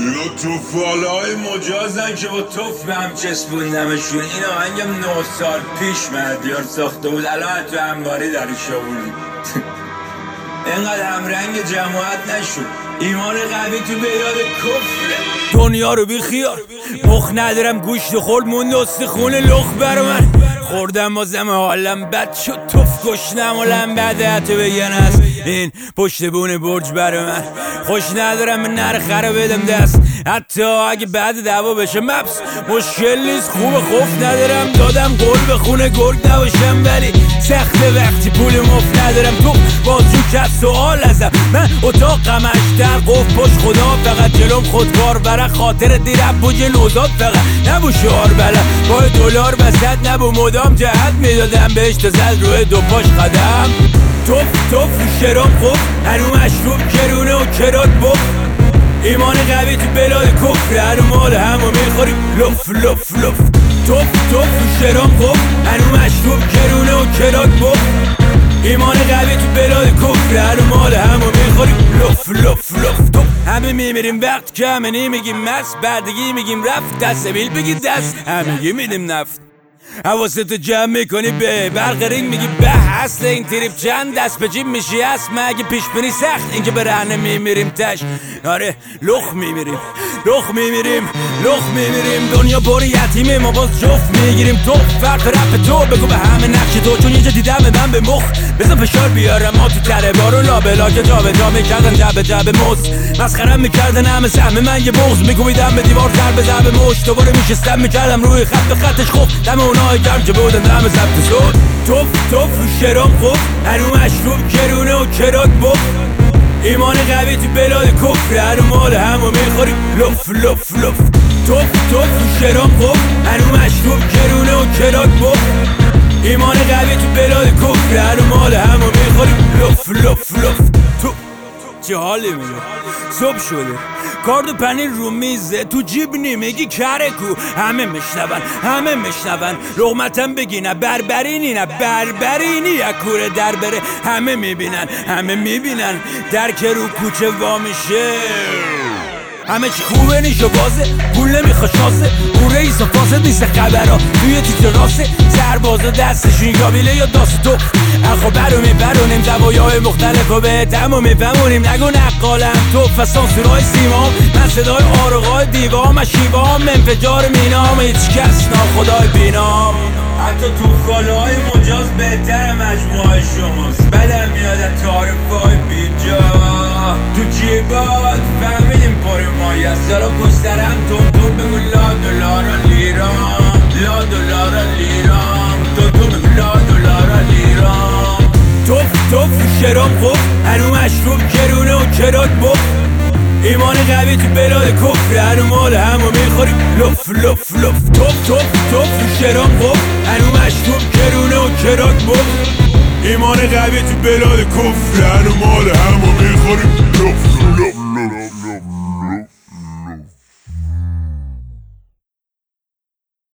اینا توفالای مجازن که با توف به هم چسبوندمشون. این آهنگم نه سال پیش مهدیار ساخته بود. الان تو انباری در شاوردی اینقدر همرنگ جماعت نشد ایمان قوی تو بیاد کفره دنیا رو بی خیار مخ ندارم گوشت خورد مونده خون لخ بر من. خوردم بازم حالم بد شد. توف گشنم و لم بده تو بگن است این پشت بونه برج بر من. خوش ندارم نر خره بدم دست. حتی اگه بعد دعوا بشه مبس. مشکل نیست خوب خوف ندارم. دادم گل به خونه گرگ نباشم. ولی سخت وقتی پول مفت ندارم. تو بازجو کس سوال ازم. من اتاق قمش در قف پشت خدا فقط جلوم. خودکار برای خاطر دیرم. بوج نوزاد فقط. نبو شعار بلد با دلار وسط نبو. مدام جهت می‌دادم بهش تا روی دو پاش قدم. توف توف شراب خوب هنو مشروب کرونه و کرات بخ ایمان قوی تو بلاد کفر هنو مال همو می‌خوریم لف لف لف. توف توف شراب خوب هنو مشروب کرونه و کرات بخ ایمان قوی تو بلاد کفر هنو مال همو می‌خوریم لف لف لف. تو همه میمیریم وقت کمه نمیگیم مست. بعدگی میگیم رفت. دست بیل بگی دست. همه میدیم نفت. حواستو جمع می‌کنی به برق رینگ میگی به اصل این تریپ چند؟ دست به جیب میشی هست؟ مگه پیش بینی سخت اینکه به رهنه میمیریم تش. آره لخ میمیریم لخ میمیریم لخ میمیریم. دنیا پر یتیمه ما باز جفت می‌گیریم. تو فرق رپ تو بگو به همه نقش تو چون یه دیدم من به مخ. بزن فشار بیارم ما تو تره بارو لابلا که جا به جا می‌کردن جب جب مز مسخرم می‌کردن همه سهم من یه بغز میکوبیدم به دیوار تر به زب مش دوباره میشستم می‌کردم روی خط و خطش خوب دم اونای گرم که بودن دم ضبط شد. توف توف رو شرام خوب هنو مشروب کرونه و کرات بخ ایمان قوی تو بلاد کفر. هنو مال همو می‌خوریم لف لف لف. توف توف رو شرام خوب هنو مشروب کرونه و کرات بخ ایمان قوی تو بلاد کفر. هنو مال همو می‌خوریم لف لف لف. تو چه حالی میگه صبح شده. کارد پنیر رو میزه. تو جیب نیمگی کره کو. همه میشنون همه میشنون لغمتم بگی نه. بربرینی نه بربرینی کوره در بره. همه می‌بینن. همه می‌بینن. در که رو کوچه وا میشه. همه چی خوبه نیشو بازه پول نمی‌خواد شاسه او رئیس و فاسد نیست خبرها توی تیتر راسه سرباز دستشون یابیله یا داست تو. اخو برو میبرونیم زوایای مختلف و به تمو میفهمونیم نگو نقالم تو فسان سورای سیما. من صدای آرقای دیوام شیوام انفجار مینام. هیچ کس ناخدای بینام. حتی تو های مجاز بهتر مجموعه شماست. بدم میاد تارفای بیجا. تو جیبات پاری مایی است. سرا پسترم تون تون بگو لا دلارا لیرام. لا دلارا لیرام. تو تو بگو لا دلارا لیرام. توف توف شرام خوب هنو مشروب کرونه و کرات بخ. ایمان قوی تو بلاد کفر. هنو مال همو می‌خوریم. لف لف لف. توف توف توف. شرام خوب هنو مشروب کرونه و کرات بخ. ایمان قوی تو بلاد کفر. هنو مال همو می‌خوریم. لف